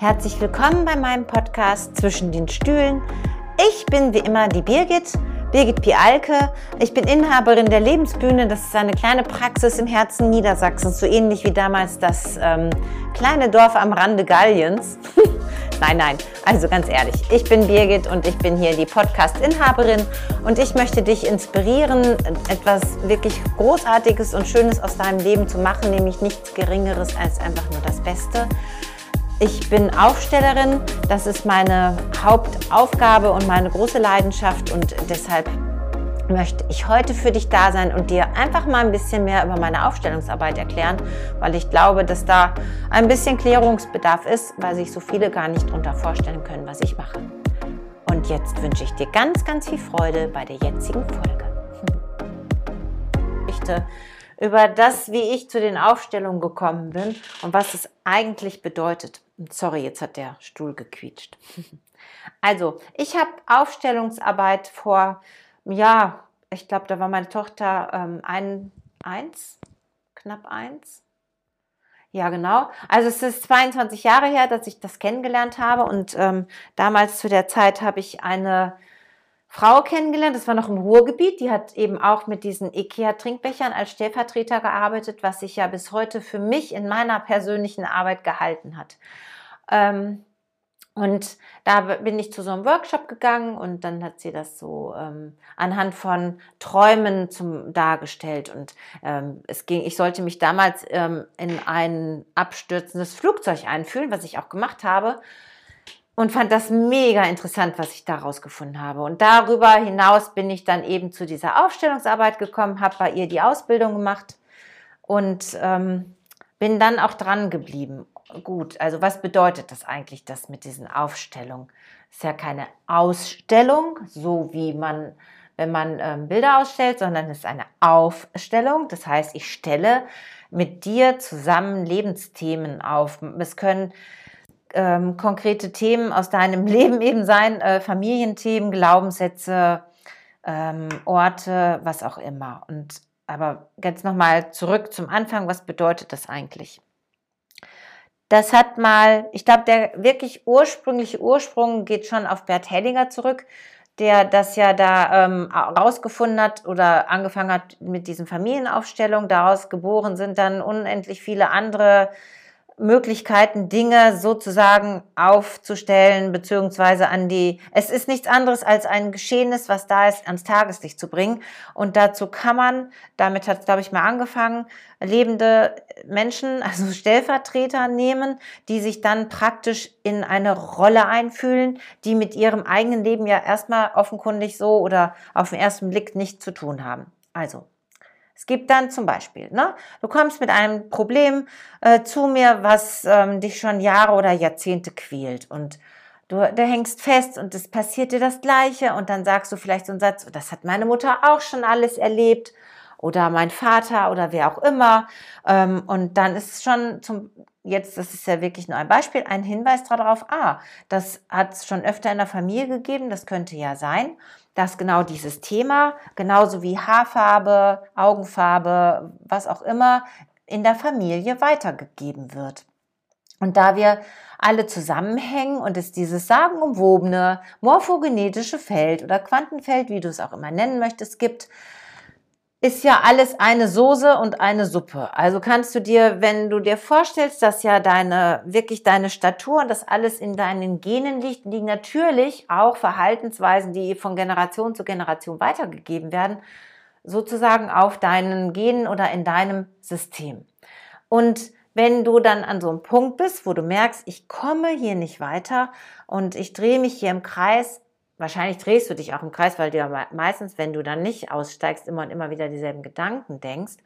Herzlich willkommen bei meinem Podcast Zwischen den Stühlen. Ich bin wie immer die Birgit, Birgit Pialke. Ich bin Inhaberin der Lebensbühne. Das ist eine kleine Praxis im Herzen Niedersachsens, so ähnlich wie damals das ähm, kleine Dorf am Rande Galliens. nein, nein, also ganz ehrlich, ich bin Birgit und ich bin hier die Podcast-Inhaberin und ich möchte dich inspirieren, etwas wirklich Großartiges und Schönes aus deinem Leben zu machen, nämlich nichts Geringeres als einfach nur das Beste. Ich bin Aufstellerin, das ist meine Hauptaufgabe und meine große Leidenschaft und deshalb möchte ich heute für dich da sein und dir einfach mal ein bisschen mehr über meine Aufstellungsarbeit erklären, weil ich glaube, dass da ein bisschen Klärungsbedarf ist, weil sich so viele gar nicht darunter vorstellen können, was ich mache. Und jetzt wünsche ich dir ganz, ganz viel Freude bei der jetzigen Folge. Geschichte über das, wie ich zu den Aufstellungen gekommen bin und was es eigentlich bedeutet. Sorry, jetzt hat der Stuhl gequietscht. Also, ich habe Aufstellungsarbeit vor, ja, ich glaube, da war meine Tochter ähm, ein, eins, knapp eins. Ja, genau. Also es ist 22 Jahre her, dass ich das kennengelernt habe und ähm, damals zu der Zeit habe ich eine Frau kennengelernt, das war noch im Ruhrgebiet, die hat eben auch mit diesen IKEA-Trinkbechern als Stellvertreter gearbeitet, was sich ja bis heute für mich in meiner persönlichen Arbeit gehalten hat. Ähm, und da bin ich zu so einem Workshop gegangen und dann hat sie das so ähm, anhand von Träumen zum, dargestellt. Und ähm, es ging, ich sollte mich damals ähm, in ein abstürzendes Flugzeug einfühlen, was ich auch gemacht habe und fand das mega interessant, was ich daraus gefunden habe. Und darüber hinaus bin ich dann eben zu dieser Aufstellungsarbeit gekommen, habe bei ihr die Ausbildung gemacht und ähm, bin dann auch dran geblieben. Gut, also was bedeutet das eigentlich, das mit diesen Aufstellungen? Ist ja keine Ausstellung, so wie man, wenn man ähm, Bilder ausstellt, sondern es ist eine Aufstellung. Das heißt, ich stelle mit dir zusammen Lebensthemen auf. Es können ähm, konkrete Themen aus deinem Leben eben sein, äh, Familienthemen, Glaubenssätze, ähm, Orte, was auch immer. Und aber jetzt nochmal zurück zum Anfang, was bedeutet das eigentlich? Das hat mal, ich glaube, der wirklich ursprüngliche Ursprung geht schon auf Bert Hellinger zurück, der das ja da ähm, rausgefunden hat oder angefangen hat mit diesen Familienaufstellungen. Daraus geboren sind dann unendlich viele andere Möglichkeiten, Dinge sozusagen aufzustellen, beziehungsweise an die, es ist nichts anderes als ein Geschehenes, was da ist, ans Tageslicht zu bringen. Und dazu kann man, damit hat es, glaube ich, mal angefangen, lebende Menschen, also Stellvertreter nehmen, die sich dann praktisch in eine Rolle einfühlen, die mit ihrem eigenen Leben ja erstmal offenkundig so oder auf den ersten Blick nichts zu tun haben. Also, es gibt dann zum Beispiel, ne, du kommst mit einem Problem äh, zu mir, was ähm, dich schon Jahre oder Jahrzehnte quält und du, du hängst fest und es passiert dir das Gleiche und dann sagst du vielleicht so einen Satz, das hat meine Mutter auch schon alles erlebt oder mein Vater oder wer auch immer ähm, und dann ist schon zum jetzt, das ist ja wirklich nur ein Beispiel, ein Hinweis darauf, ah, das hat es schon öfter in der Familie gegeben, das könnte ja sein dass genau dieses Thema, genauso wie Haarfarbe, Augenfarbe, was auch immer, in der Familie weitergegeben wird. Und da wir alle zusammenhängen und es dieses sagenumwobene morphogenetische Feld oder Quantenfeld, wie du es auch immer nennen möchtest, gibt, ist ja alles eine Soße und eine Suppe. Also kannst du dir, wenn du dir vorstellst, dass ja deine, wirklich deine Statur und das alles in deinen Genen liegt, liegen natürlich auch Verhaltensweisen, die von Generation zu Generation weitergegeben werden, sozusagen auf deinen Genen oder in deinem System. Und wenn du dann an so einem Punkt bist, wo du merkst, ich komme hier nicht weiter und ich drehe mich hier im Kreis, wahrscheinlich drehst du dich auch im Kreis, weil du ja meistens, wenn du dann nicht aussteigst, immer und immer wieder dieselben Gedanken denkst,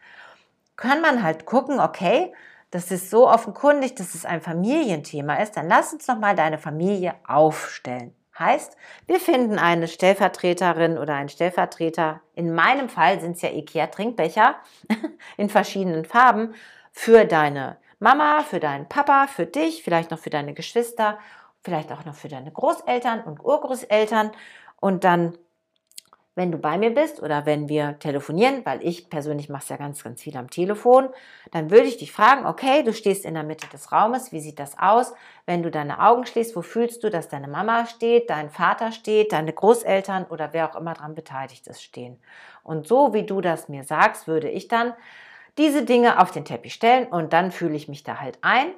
kann man halt gucken, okay, das ist so offenkundig, dass es ein Familienthema ist, dann lass uns noch mal deine Familie aufstellen. Heißt, wir finden eine Stellvertreterin oder einen Stellvertreter. In meinem Fall sind es ja IKEA-Trinkbecher in verschiedenen Farben für deine Mama, für deinen Papa, für dich, vielleicht noch für deine Geschwister vielleicht auch noch für deine Großeltern und Urgroßeltern. Und dann wenn du bei mir bist oder wenn wir telefonieren, weil ich persönlich mache es ja ganz, ganz viel am Telefon, dann würde ich dich fragen, okay, du stehst in der Mitte des Raumes, wie sieht das aus? Wenn du deine Augen schließt, wo fühlst du, dass deine Mama steht, dein Vater steht, deine Großeltern oder wer auch immer daran beteiligt ist stehen? Und so wie du das mir sagst, würde ich dann diese Dinge auf den Teppich stellen und dann fühle ich mich da halt ein.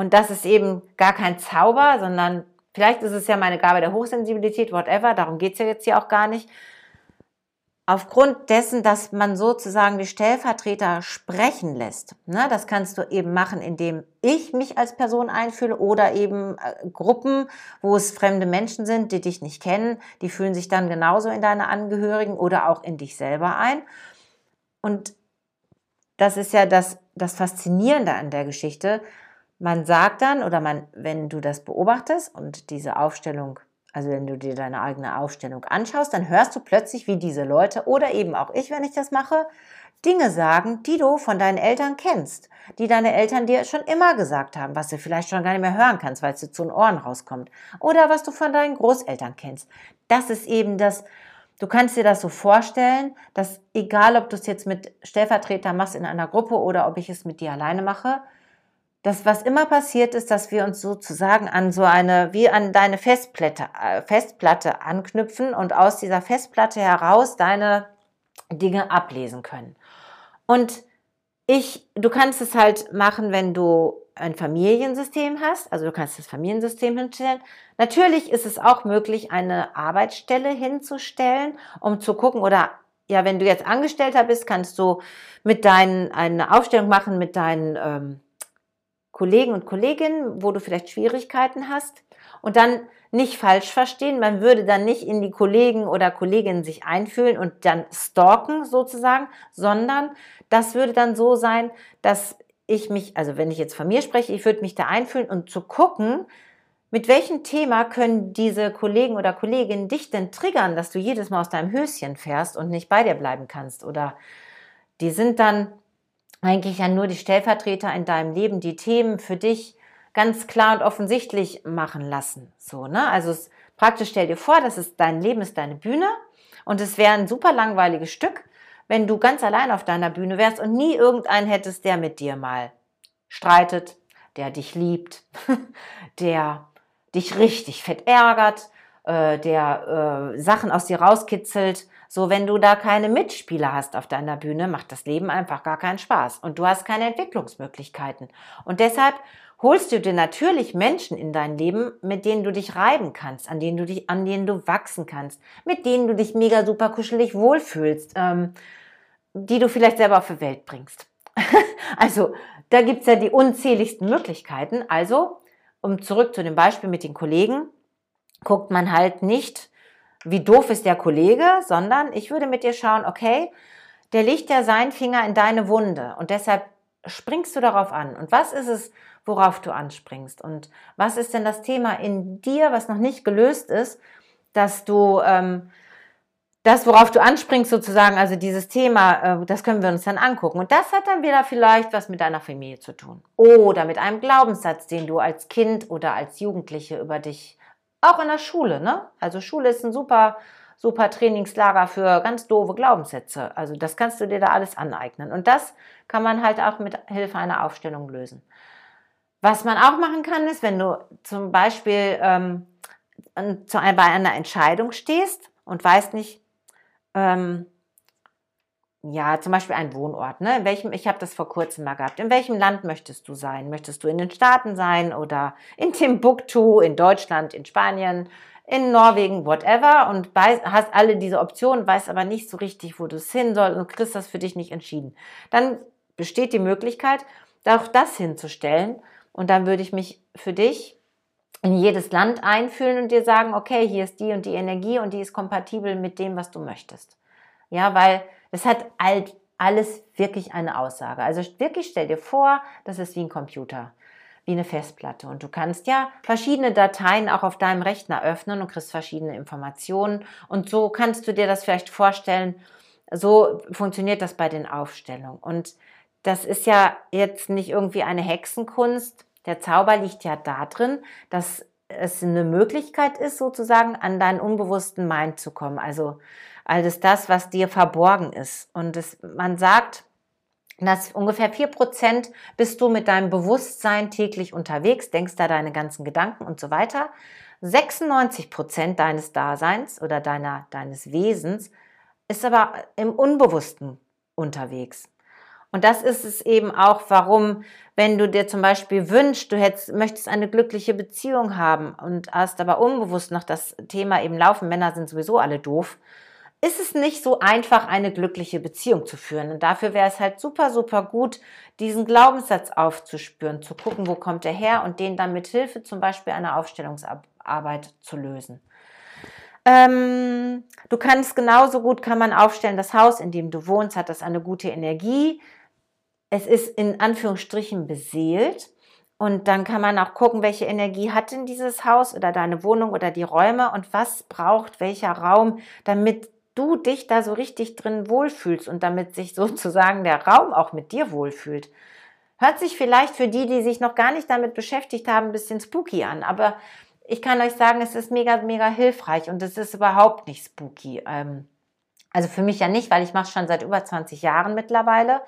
Und das ist eben gar kein Zauber, sondern vielleicht ist es ja meine Gabe der Hochsensibilität, whatever, darum geht es ja jetzt hier auch gar nicht aufgrund dessen, dass man sozusagen die Stellvertreter sprechen lässt. Ne, das kannst du eben machen, indem ich mich als Person einfühle oder eben äh, Gruppen, wo es fremde Menschen sind, die dich nicht kennen, die fühlen sich dann genauso in deine Angehörigen oder auch in dich selber ein. Und das ist ja das, das Faszinierende an der Geschichte. Man sagt dann, oder man, wenn du das beobachtest und diese Aufstellung also wenn du dir deine eigene Aufstellung anschaust, dann hörst du plötzlich, wie diese Leute oder eben auch ich, wenn ich das mache, Dinge sagen, die du von deinen Eltern kennst, die deine Eltern dir schon immer gesagt haben, was du vielleicht schon gar nicht mehr hören kannst, weil es dir zu den Ohren rauskommt. Oder was du von deinen Großeltern kennst. Das ist eben das, du kannst dir das so vorstellen, dass egal, ob du es jetzt mit Stellvertreter machst in einer Gruppe oder ob ich es mit dir alleine mache, das, was immer passiert ist, dass wir uns sozusagen an so eine, wie an deine Festplatte, äh, Festplatte anknüpfen und aus dieser Festplatte heraus deine Dinge ablesen können. Und ich, du kannst es halt machen, wenn du ein Familiensystem hast, also du kannst das Familiensystem hinstellen. Natürlich ist es auch möglich, eine Arbeitsstelle hinzustellen, um zu gucken oder ja, wenn du jetzt Angestellter bist, kannst du mit deinen eine Aufstellung machen mit deinen ähm, Kollegen und Kolleginnen, wo du vielleicht Schwierigkeiten hast und dann nicht falsch verstehen. Man würde dann nicht in die Kollegen oder Kolleginnen sich einfühlen und dann stalken sozusagen, sondern das würde dann so sein, dass ich mich, also wenn ich jetzt von mir spreche, ich würde mich da einfühlen und zu gucken, mit welchem Thema können diese Kollegen oder Kolleginnen dich denn triggern, dass du jedes Mal aus deinem Höschen fährst und nicht bei dir bleiben kannst? Oder die sind dann eigentlich ja nur die Stellvertreter in deinem Leben, die Themen für dich ganz klar und offensichtlich machen lassen. So, ne? Also es, praktisch stell dir vor, das ist dein Leben ist deine Bühne und es wäre ein super langweiliges Stück, wenn du ganz allein auf deiner Bühne wärst und nie irgendeinen hättest, der mit dir mal streitet, der dich liebt, der dich richtig fett ärgert, äh, der äh, Sachen aus dir rauskitzelt so, wenn du da keine Mitspieler hast auf deiner Bühne, macht das Leben einfach gar keinen Spaß und du hast keine Entwicklungsmöglichkeiten. Und deshalb holst du dir natürlich Menschen in dein Leben, mit denen du dich reiben kannst, an denen du dich, an denen du wachsen kannst, mit denen du dich mega super kuschelig wohlfühlst, ähm, die du vielleicht selber auf die Welt bringst. also, da gibt's ja die unzähligsten Möglichkeiten. Also, um zurück zu dem Beispiel mit den Kollegen, guckt man halt nicht wie doof ist der Kollege, sondern ich würde mit dir schauen, okay, der legt ja seinen Finger in deine Wunde und deshalb springst du darauf an. Und was ist es, worauf du anspringst? Und was ist denn das Thema in dir, was noch nicht gelöst ist, dass du ähm, das, worauf du anspringst, sozusagen, also dieses Thema, äh, das können wir uns dann angucken. Und das hat dann wieder vielleicht was mit deiner Familie zu tun. Oder mit einem Glaubenssatz, den du als Kind oder als Jugendliche über dich auch in der Schule, ne? Also Schule ist ein super, super Trainingslager für ganz doofe Glaubenssätze. Also das kannst du dir da alles aneignen. Und das kann man halt auch mit Hilfe einer Aufstellung lösen. Was man auch machen kann, ist, wenn du zum Beispiel ähm, zu, bei einer Entscheidung stehst und weißt nicht, ähm, ja, zum Beispiel ein Wohnort. Ne? In welchem, ich habe das vor kurzem mal gehabt. In welchem Land möchtest du sein? Möchtest du in den Staaten sein oder in Timbuktu, in Deutschland, in Spanien, in Norwegen, whatever? Und hast alle diese Optionen, weißt aber nicht so richtig, wo du es hin soll und kriegst das für dich nicht entschieden. Dann besteht die Möglichkeit, auch das hinzustellen. Und dann würde ich mich für dich in jedes Land einfühlen und dir sagen, okay, hier ist die und die Energie und die ist kompatibel mit dem, was du möchtest. Ja, weil das hat alt, alles wirklich eine Aussage. Also wirklich stell dir vor, das ist wie ein Computer, wie eine Festplatte. Und du kannst ja verschiedene Dateien auch auf deinem Rechner öffnen und kriegst verschiedene Informationen. Und so kannst du dir das vielleicht vorstellen. So funktioniert das bei den Aufstellungen. Und das ist ja jetzt nicht irgendwie eine Hexenkunst. Der Zauber liegt ja darin, dass es eine Möglichkeit ist, sozusagen an deinen unbewussten Mind zu kommen. Also alles das, was dir verborgen ist. Und es, man sagt, dass ungefähr vier Prozent bist du mit deinem Bewusstsein täglich unterwegs, denkst da deine ganzen Gedanken und so weiter. 96 Prozent deines Daseins oder deiner, deines Wesens ist aber im Unbewussten unterwegs. Und das ist es eben auch, warum, wenn du dir zum Beispiel wünschst, du hättest, möchtest eine glückliche Beziehung haben und hast aber unbewusst noch das Thema eben laufen, Männer sind sowieso alle doof, ist es nicht so einfach, eine glückliche Beziehung zu führen. Und dafür wäre es halt super, super gut, diesen Glaubenssatz aufzuspüren, zu gucken, wo kommt er her und den dann mit Hilfe zum Beispiel einer Aufstellungsarbeit zu lösen. Ähm, du kannst genauso gut, kann man aufstellen, das Haus, in dem du wohnst, hat das eine gute Energie es ist in Anführungsstrichen beseelt. Und dann kann man auch gucken, welche Energie hat denn dieses Haus oder deine Wohnung oder die Räume und was braucht welcher Raum, damit du dich da so richtig drin wohlfühlst und damit sich sozusagen der Raum auch mit dir wohlfühlt. Hört sich vielleicht für die, die sich noch gar nicht damit beschäftigt haben, ein bisschen spooky an, aber ich kann euch sagen, es ist mega, mega hilfreich und es ist überhaupt nicht spooky. Ähm, also für mich ja nicht, weil ich mache es schon seit über 20 Jahren mittlerweile.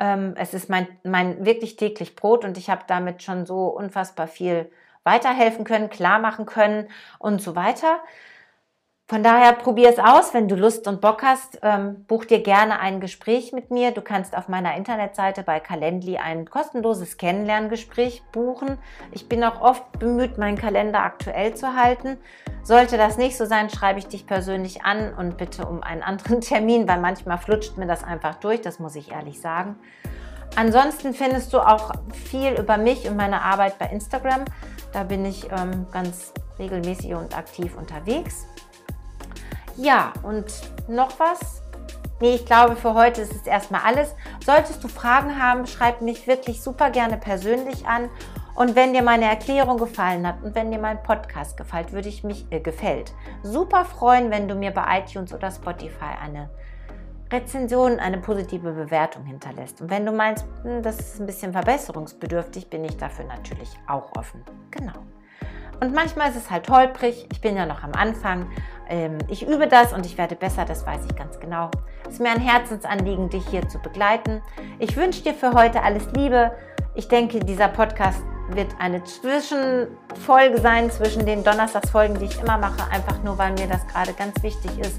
Ähm, es ist mein, mein wirklich täglich Brot und ich habe damit schon so unfassbar viel weiterhelfen können, klar machen können und so weiter. Von daher probier es aus, wenn du Lust und Bock hast. Ähm, buch dir gerne ein Gespräch mit mir. Du kannst auf meiner Internetseite bei Calendly ein kostenloses Kennenlerngespräch buchen. Ich bin auch oft bemüht, meinen Kalender aktuell zu halten. Sollte das nicht so sein, schreibe ich dich persönlich an und bitte um einen anderen Termin, weil manchmal flutscht mir das einfach durch, das muss ich ehrlich sagen. Ansonsten findest du auch viel über mich und meine Arbeit bei Instagram. Da bin ich ähm, ganz regelmäßig und aktiv unterwegs. Ja, und noch was? Nee, ich glaube, für heute ist es erstmal alles. Solltest du Fragen haben, schreib mich wirklich super gerne persönlich an. Und wenn dir meine Erklärung gefallen hat und wenn dir mein Podcast gefällt, würde ich mich äh, gefällt, super freuen, wenn du mir bei iTunes oder Spotify eine Rezension, eine positive Bewertung hinterlässt. Und wenn du meinst, hm, das ist ein bisschen verbesserungsbedürftig, bin ich dafür natürlich auch offen. Genau. Und manchmal ist es halt holprig. Ich bin ja noch am Anfang. Ähm, ich übe das und ich werde besser, das weiß ich ganz genau. Es ist mir ein Herzensanliegen, dich hier zu begleiten. Ich wünsche dir für heute alles Liebe. Ich denke, dieser Podcast wird eine Zwischenfolge sein zwischen den Donnerstagsfolgen, die ich immer mache, einfach nur, weil mir das gerade ganz wichtig ist,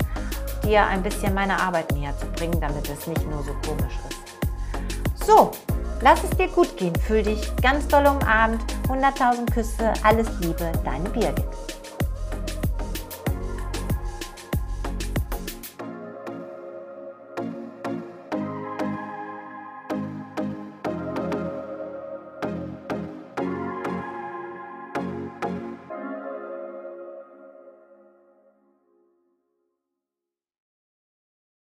dir ein bisschen meine Arbeit näher zu bringen, damit es nicht nur so komisch ist. So, Lass es dir gut gehen, fühl dich ganz doll umarmt, 100.000 Küsse, alles Liebe, deine Birgit.